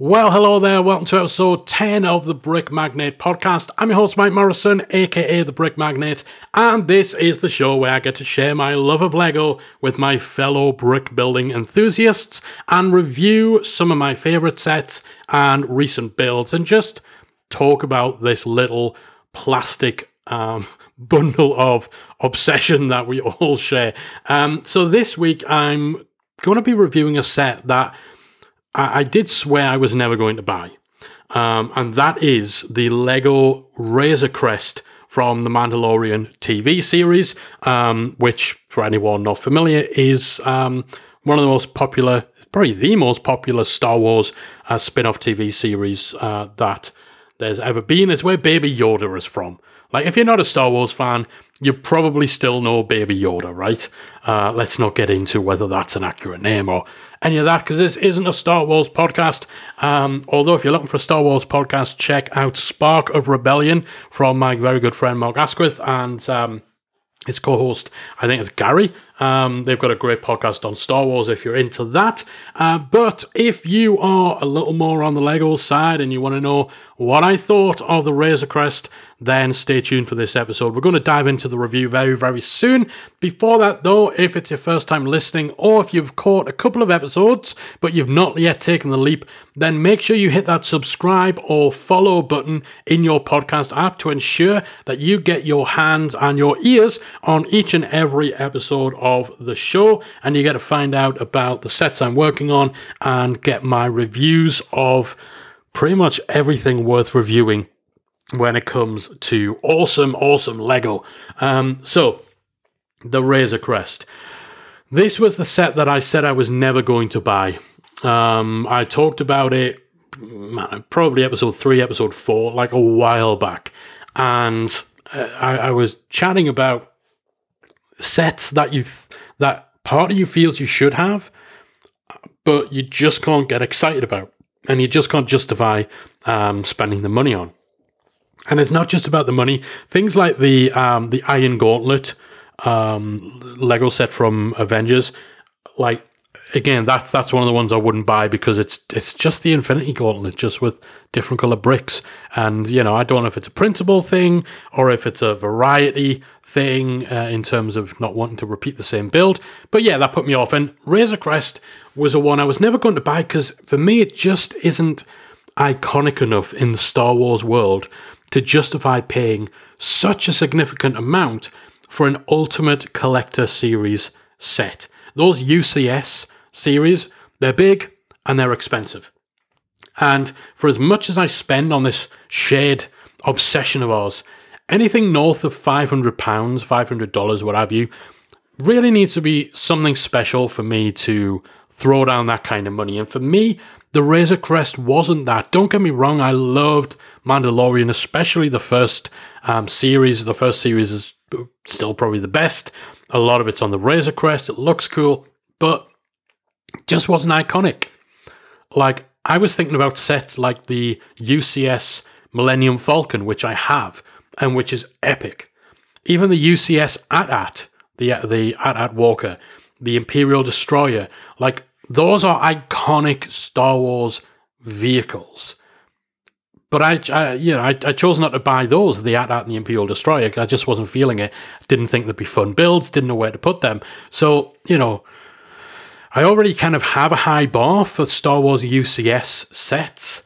Well, hello there. Welcome to episode 10 of the Brick Magnate podcast. I'm your host, Mike Morrison, aka the Brick Magnate, and this is the show where I get to share my love of Lego with my fellow brick building enthusiasts and review some of my favorite sets and recent builds and just talk about this little plastic um, bundle of obsession that we all share. Um, so this week I'm going to be reviewing a set that I, I did swear I was never going to buy. Um, and that is the Lego Razor Crest from the Mandalorian TV series, um, which, for anyone not familiar, is um, one of the most popular, probably the most popular Star Wars uh, spin off TV series uh, that there's ever been. It's where Baby Yoda is from. Like, if you're not a Star Wars fan, you probably still know Baby Yoda, right? Uh, let's not get into whether that's an accurate name or any of that, because this isn't a Star Wars podcast. Um, although, if you're looking for a Star Wars podcast, check out Spark of Rebellion from my very good friend Mark Asquith and um, his co host, I think it's Gary. Um, they've got a great podcast on Star Wars if you're into that. Uh, but if you are a little more on the Lego side and you want to know what I thought of the Razor Crest, then stay tuned for this episode. We're going to dive into the review very, very soon. Before that, though, if it's your first time listening or if you've caught a couple of episodes but you've not yet taken the leap, then make sure you hit that subscribe or follow button in your podcast app to ensure that you get your hands and your ears on each and every episode of the show and you get to find out about the sets I'm working on and get my reviews of pretty much everything worth reviewing when it comes to awesome, awesome Lego. Um, so, the Razor Crest. This was the set that I said I was never going to buy. Um, I talked about it, man, probably episode three, episode four, like a while back. And uh, I, I was chatting about sets that you that part of you feels you should have, but you just can't get excited about, and you just can't justify um, spending the money on. And it's not just about the money. Things like the um, the Iron Gauntlet um, Lego set from Avengers, like again, that's that's one of the ones I wouldn't buy because it's it's just the Infinity Gauntlet, just with different color bricks. And you know, I don't know if it's a printable thing or if it's a variety thing uh, in terms of not wanting to repeat the same build. But yeah, that put me off. And Razor Crest was a one I was never going to buy because for me it just isn't iconic enough in the Star Wars world to justify paying such a significant amount for an Ultimate Collector Series set. Those UCS series, they're big and they're expensive. And for as much as I spend on this shared obsession of ours, anything north of £500, $500, what have you, really needs to be something special for me to throw down that kind of money. And for me, the Razor Crest wasn't that. Don't get me wrong, I loved Mandalorian, especially the first um, series. The first series is still probably the best. A lot of it's on the Razor Crest. It looks cool, but just wasn't iconic. Like, I was thinking about sets like the UCS Millennium Falcon, which I have, and which is epic. Even the UCS AT-AT, the, the AT-AT Walker, the Imperial Destroyer, like, those are iconic Star Wars vehicles. But I, I you know, I, I, chose not to buy those, the AT-AT and the Imperial Destroyer. I just wasn't feeling it. Didn't think there'd be fun builds. Didn't know where to put them. So you know, I already kind of have a high bar for Star Wars UCS sets.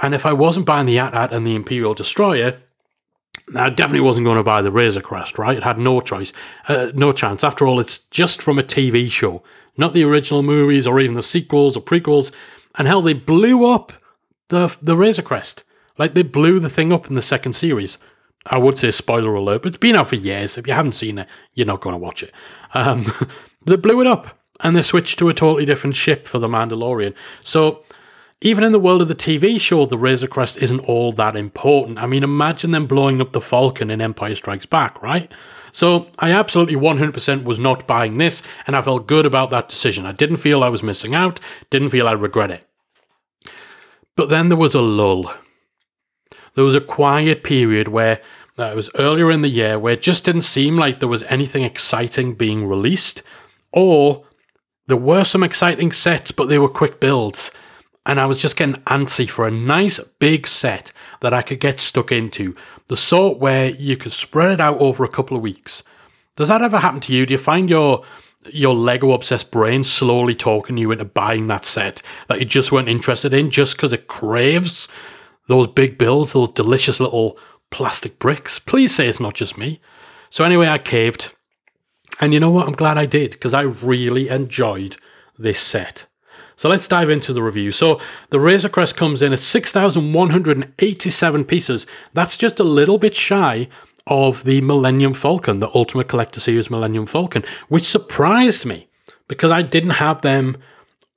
And if I wasn't buying the AT-AT and the Imperial Destroyer, I definitely wasn't going to buy the Razor Crest, right? It had no choice, uh, no chance. After all, it's just from a TV show, not the original movies or even the sequels or prequels. And hell, they blew up the the Razor Crest. Like they blew the thing up in the second series. I would say spoiler alert, but it's been out for years. If you haven't seen it, you're not going to watch it. Um, they blew it up and they switched to a totally different ship for the Mandalorian. So even in the world of the TV show, the Razor Crest isn't all that important. I mean, imagine them blowing up the Falcon in Empire Strikes Back, right? So I absolutely 100% was not buying this, and I felt good about that decision. I didn't feel I was missing out, didn't feel I'd regret it. But then there was a lull. There was a quiet period where uh, it was earlier in the year where it just didn't seem like there was anything exciting being released, or there were some exciting sets, but they were quick builds. and I was just getting antsy for a nice big set that I could get stuck into. The sort where you could spread it out over a couple of weeks. Does that ever happen to you? Do you find your your Lego obsessed brain slowly talking you into buying that set that you just weren't interested in just because it craves those big builds, those delicious little plastic bricks? Please say it's not just me. So anyway, I caved. And you know what? I'm glad I did because I really enjoyed this set. So let's dive into the review. So the Razor Crest comes in at 6,187 pieces. That's just a little bit shy of the Millennium Falcon, the Ultimate Collector Series Millennium Falcon, which surprised me because I didn't have them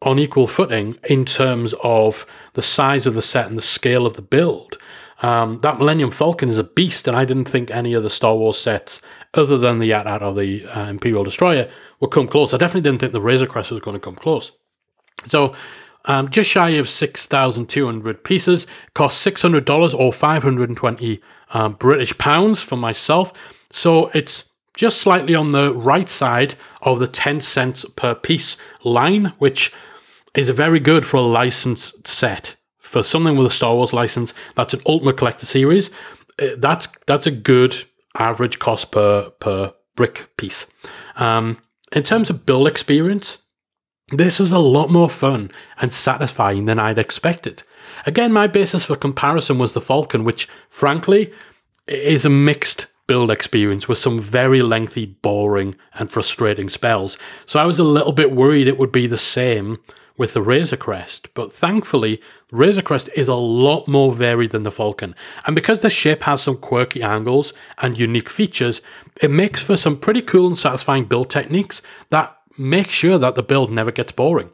on equal footing in terms of the size of the set and the scale of the build. Um, that Millennium Falcon is a beast, and I didn't think any of the Star Wars sets, other than the AT-AT or the uh, Imperial Destroyer, would come close. I definitely didn't think the Razor Crest was going to come close. So, um, just shy of 6,200 pieces, cost $600 or 520 um, British pounds for myself. So, it's just slightly on the right side of the 10 cents per piece line, which is very good for a licensed set for something with a Star Wars license that's an Ultimate Collector series. Eh, that's that's a good average cost per per brick piece. Um, in terms of build experience, this was a lot more fun and satisfying than I'd expected. Again, my basis for comparison was the Falcon, which frankly is a mixed build experience with some very lengthy, boring, and frustrating spells. So I was a little bit worried it would be the same with the Razor Crest, but thankfully, Razor Crest is a lot more varied than the Falcon. And because the ship has some quirky angles and unique features, it makes for some pretty cool and satisfying build techniques that make sure that the build never gets boring.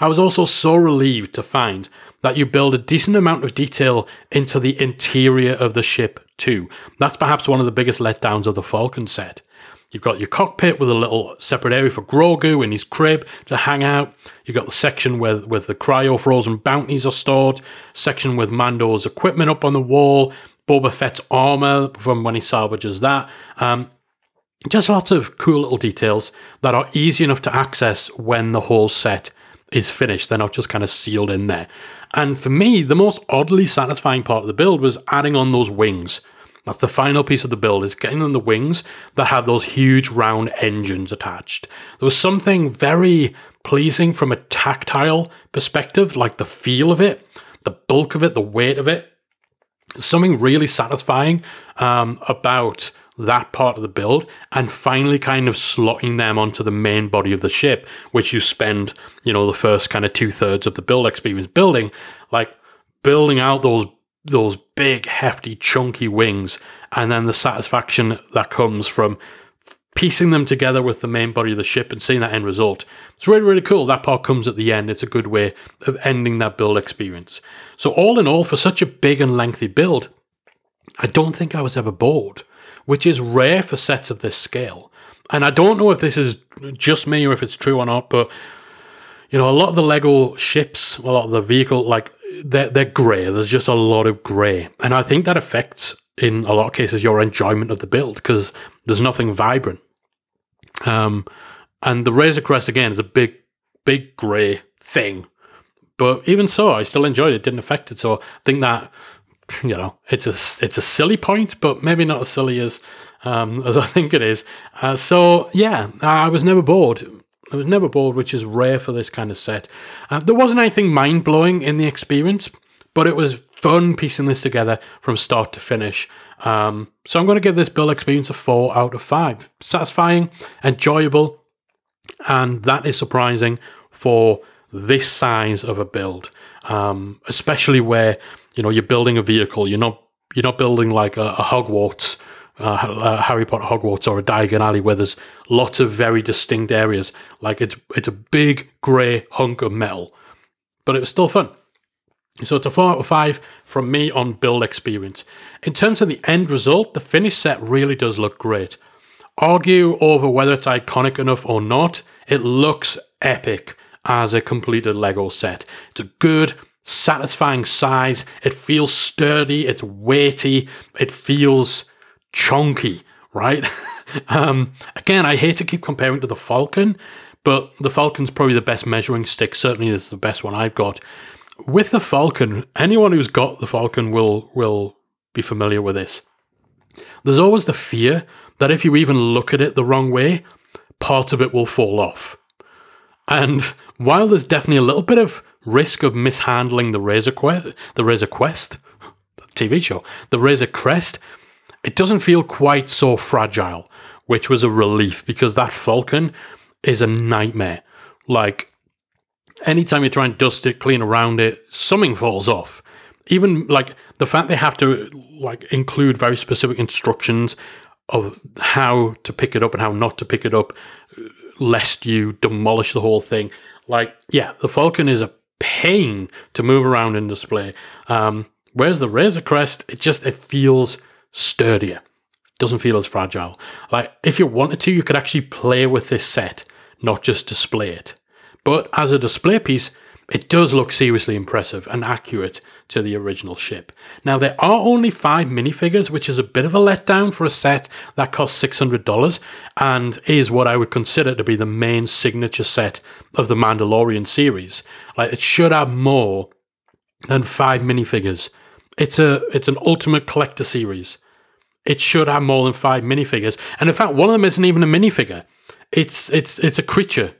I was also so relieved to find that you build a decent amount of detail into the interior of the ship too. That's perhaps one of the biggest letdowns of the Falcon set. You've got your cockpit with a little separate area for Grogu in his crib to hang out. You've got the section where, where the cryo frozen bounties are stored, section with Mando's equipment up on the wall, Boba Fett's armor from when he salvages that. Um, just lots of cool little details that are easy enough to access when the whole set is finished. They're not just kind of sealed in there. And for me, the most oddly satisfying part of the build was adding on those wings. That's the final piece of the build is getting on the wings that have those huge round engines attached. There was something very pleasing from a tactile perspective, like the feel of it, the bulk of it, the weight of it. Something really satisfying um, about that part of the build and finally kind of slotting them onto the main body of the ship, which you spend, you know, the first kind of two thirds of the build experience building, like building out those those big, hefty, chunky wings, and then the satisfaction that comes from piecing them together with the main body of the ship and seeing that end result. It's really, really cool. That part comes at the end. It's a good way of ending that build experience. So, all in all, for such a big and lengthy build, I don't think I was ever bored, which is rare for sets of this scale. And I don't know if this is just me or if it's true or not, but you know, a lot of the Lego ships, a lot of the vehicle, like they're, they're grey. There's just a lot of grey. And I think that affects, in a lot of cases, your enjoyment of the build because there's nothing vibrant. Um, and the Razor Crest, again, is a big, big grey thing. But even so, I still enjoyed it. Didn't affect it. So I think that, you know, it's a, it's a silly point, but maybe not as silly as, um, as I think it is. Uh, so yeah, I was never bored. I was never bored, which is rare for this kind of set. Uh, there wasn't anything mind blowing in the experience, but it was fun piecing this together from start to finish. Um, so I'm going to give this build experience a 4 out of 5. Satisfying, enjoyable, and that is surprising for this size of a build, um, especially where you know you're building a vehicle. You're not you're not building like a, a Hogwarts uh, uh, Harry Potter Hogwarts or a Diagon Alley where there's lots of very distinct areas. Like it's it's a big grey hunk of metal, but it was still fun. So it's a four out of five from me on build experience. In terms of the end result, the finished set really does look great. Argue over whether it's iconic enough or not, it looks epic as a completed Lego set. It's a good, satisfying size. It feels sturdy, it's weighty, it feels chunky, right? um, again, I hate to keep comparing to the Falcon, but the Falcon's probably the best measuring stick. Certainly, is the best one I've got. With the Falcon, anyone who's got the Falcon will will be familiar with this. There's always the fear that if you even look at it the wrong way, part of it will fall off. And while there's definitely a little bit of risk of mishandling the Razor Quest, the Razor Quest, TV show, the Razor Crest, it doesn't feel quite so fragile, which was a relief because that Falcon is a nightmare. Like anytime you try and dust it, clean around it, something falls off. Even like the fact they have to like include very specific instructions of how to pick it up and how not to pick it up, lest you demolish the whole thing. Like, yeah, the Falcon is a pain to move around and display. Um, whereas the Razor Crest, it just it feels sturdier. Doesn't feel as fragile. Like if you wanted to, you could actually play with this set, not just display it. But as a display piece, it does look seriously impressive and accurate to the original ship. Now, there are only five minifigures, which is a bit of a letdown for a set that costs $600 and is what I would consider to be the main signature set of the Mandalorian series. Like, it should have more than five minifigures. It's a it's an ultimate collector series. It should have more than five minifigures. And in fact, one of them isn't even a minifigure. It's it's it's a creature,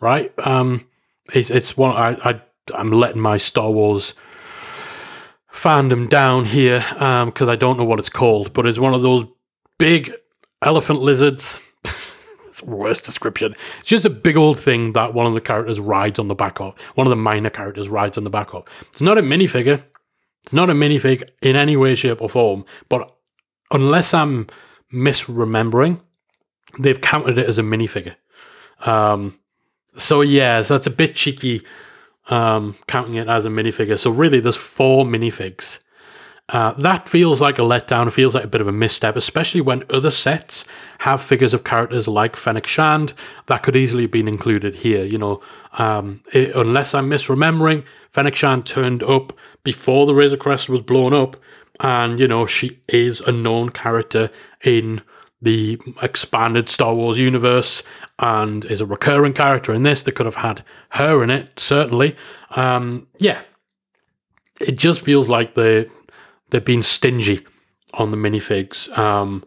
right? Um, it's it's one I, I I'm letting my Star Wars fandom down here because um, I don't know what it's called, but it's one of those big elephant lizards. it's worst description. It's just a big old thing that one of the characters rides on the back of. One of the minor characters rides on the back of. It's not a minifigure. It's not a minifig in any way, shape, or form. But unless I'm misremembering, they've counted it as a minifigure. Um, so yeah, so it's a bit cheeky um, counting it as a minifigure. So really, there's four minifigs. Uh, that feels like a letdown. It feels like a bit of a misstep, especially when other sets have figures of characters like Fennec Shand that could easily have been included here. You know, um, it, unless I'm misremembering, Fennec Shand turned up before the Razor Crest was blown up, and you know she is a known character in the expanded Star Wars universe and is a recurring character in this. They could have had her in it, certainly. Um, yeah, it just feels like they they've been stingy on the minifigs. Um,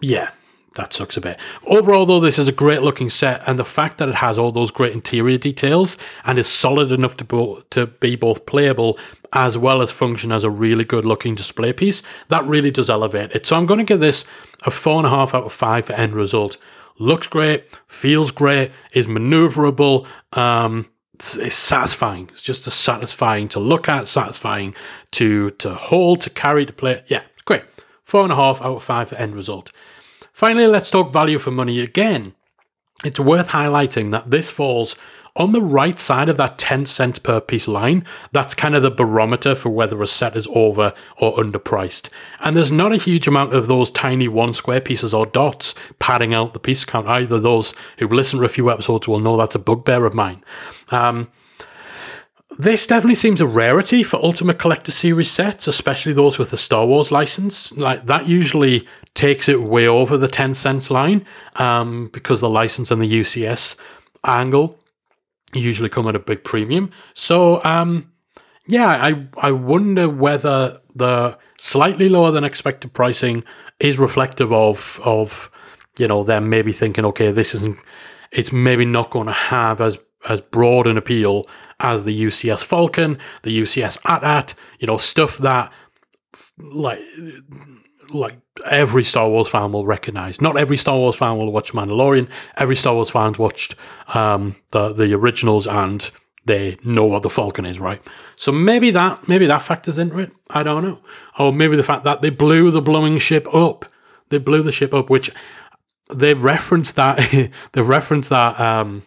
yeah, that sucks a bit. Overall, though, this is a great looking set, and the fact that it has all those great interior details and is solid enough to, bo- to be both playable as well as function as a really good looking display piece, that really does elevate it. So I'm going to give this a four and a half out of five for end result. Looks great, feels great, is maneuverable. Um, it's, it's, satisfying. It's just a satisfying to look at, satisfying to to hold, to carry, to play. Yeah, great. Four and a half out of five for end result. Finally, let's talk value for money again. It's worth highlighting that this falls on the right side of that 10 cent per piece line, that's kind of the barometer for whether a set is over or underpriced. And there's not a huge amount of those tiny one square pieces or dots padding out the piece count. Either those who've listened to a few episodes will know that's a bugbear of mine. Um, this definitely seems a rarity for Ultimate Collector Series sets, especially those with the Star Wars license. Like that usually takes it way over the 10 cents line um, because the license and the UCS angle usually come at a big premium. So, um, yeah, I I wonder whether the slightly lower than expected pricing is reflective of of you know them maybe thinking, okay, this isn't, it's maybe not going to have as as broad an appeal as the UCS Falcon, the UCS AT-AT, you know, stuff that like like every Star Wars fan will recognize. Not every Star Wars fan will watch Mandalorian. Every Star Wars fan watched um, the the originals and they know what the Falcon is, right? So maybe that maybe that factors into it. I don't know. Or maybe the fact that they blew the blowing ship up. They blew the ship up, which they referenced that they referenced that um,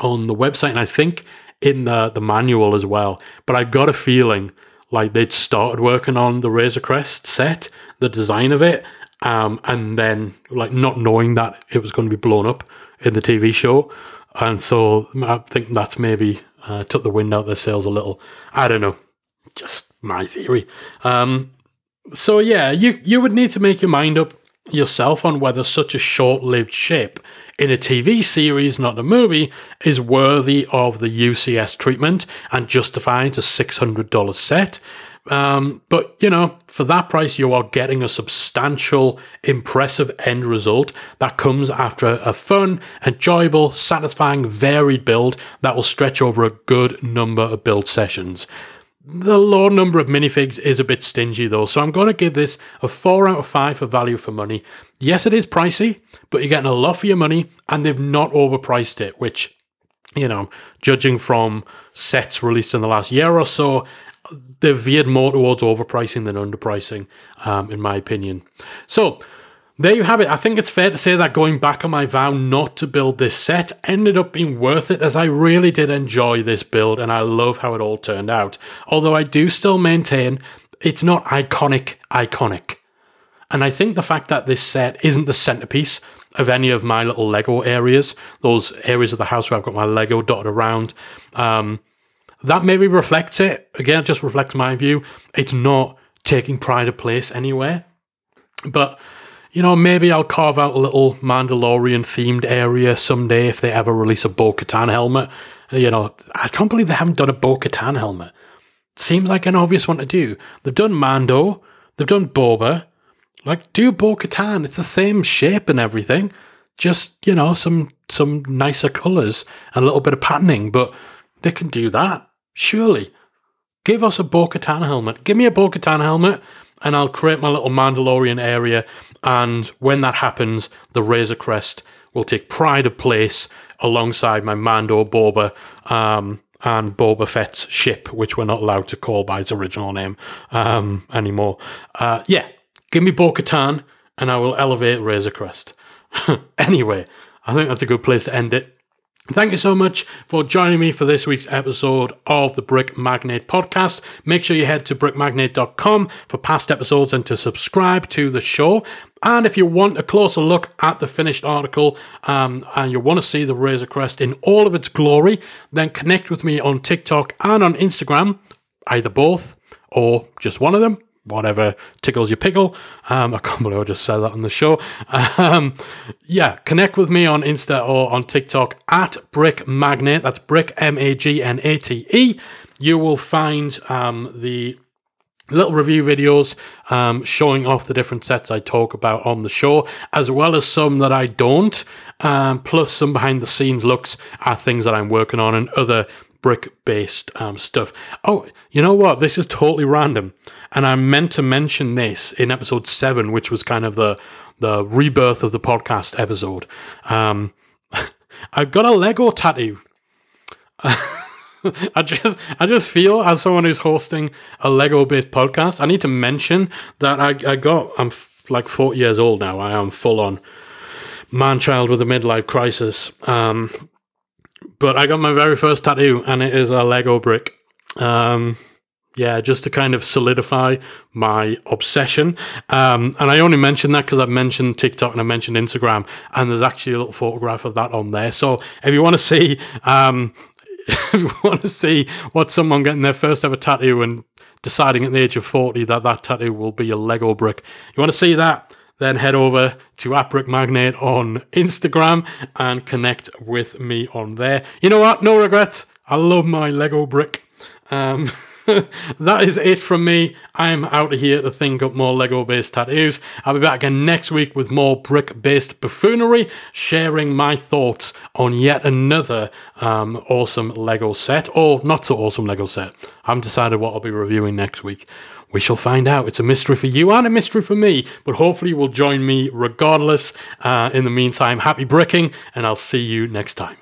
on the website, and I think in the the manual as well. But I've got a feeling like they'd started working on the Razor Crest set, the design of it, um, and then like not knowing that it was going to be blown up in the TV show, and so I think that's maybe uh, took the wind out of their sails a little. I don't know, just my theory. Um, so yeah, you you would need to make your mind up yourself on whether such a short lived ship in a TV series, not a movie, is worthy of the UCS treatment and justifying a $600 set. Um, but, you know, for that price, you are getting a substantial, impressive end result that comes after a fun, enjoyable, satisfying, varied build that will stretch over a good number of build sessions. The low number of minifigs is a bit stingy though, so I'm going to give this a 4 out of 5 for value for money. Yes, it is pricey, but you're getting a lot for your money, and they've not overpriced it, which, you know, judging from sets released in the last year or so, they've veered more towards overpricing than underpricing, um, in my opinion. So, there you have it. I think it's fair to say that going back on my vow not to build this set ended up being worth it as I really did enjoy this build and I love how it all turned out. Although I do still maintain it's not iconic, iconic. And I think the fact that this set isn't the centerpiece of any of my little Lego areas, those areas of the house where I've got my Lego dotted around, um, that maybe reflects it. Again, it just reflects my view. It's not taking pride of place anywhere. But you know, maybe I'll carve out a little Mandalorian themed area someday if they ever release a Bo Katan helmet. You know, I can't believe they haven't done a Bo Katan helmet. Seems like an obvious one to do. They've done Mando, they've done Boba. Like, do Bo Katan. It's the same shape and everything. Just, you know, some some nicer colours and a little bit of patterning, but they can do that. Surely. Give us a Bo Katan helmet. Give me a Bo Katan helmet and I'll create my little Mandalorian area. And when that happens, the Razor Crest will take pride of place alongside my Mando Boba um, and Boba Fett's ship, which we're not allowed to call by its original name um, anymore. Uh, yeah, give me Bo Katan and I will elevate Razor Crest. anyway, I think that's a good place to end it. Thank you so much for joining me for this week's episode of the Brick Magnate podcast. Make sure you head to brickmagnate.com for past episodes and to subscribe to the show. And if you want a closer look at the finished article um, and you want to see the Razor Crest in all of its glory, then connect with me on TikTok and on Instagram, either both or just one of them whatever tickles your pickle. Um, I can't believe I just said that on the show. Um, yeah, connect with me on Insta or on TikTok at Brick Magnate. That's Brick M A G N A T E. You will find um, the little review videos um, showing off the different sets I talk about on the show, as well as some that I don't, um, plus some behind the scenes looks at things that I'm working on and other brick based um, stuff. Oh, you know what? This is totally random. And I meant to mention this in episode seven, which was kind of the, the rebirth of the podcast episode. Um, I've got a Lego tattoo. I just I just feel as someone who's hosting a Lego based podcast, I need to mention that I, I got I'm f- like 40 years old now. I am full on man child with a midlife crisis. Um, but I got my very first tattoo, and it is a Lego brick. Um, yeah, just to kind of solidify my obsession. Um, and I only mentioned that because I've mentioned TikTok and I mentioned Instagram, and there's actually a little photograph of that on there. So if you want to see, um, if you want to see what someone getting their first ever tattoo and deciding at the age of 40 that that tattoo will be a Lego brick, you want to see that? Then head over to Brick Magnate on Instagram and connect with me on there. You know what? No regrets. I love my Lego brick. Um, that is it from me. I'm out of here to think up more Lego based tattoos. I'll be back again next week with more brick based buffoonery, sharing my thoughts on yet another um, awesome Lego set, or not so awesome Lego set. I haven't decided what I'll be reviewing next week. We shall find out. It's a mystery for you and a mystery for me, but hopefully you will join me regardless. Uh, in the meantime, happy bricking, and I'll see you next time.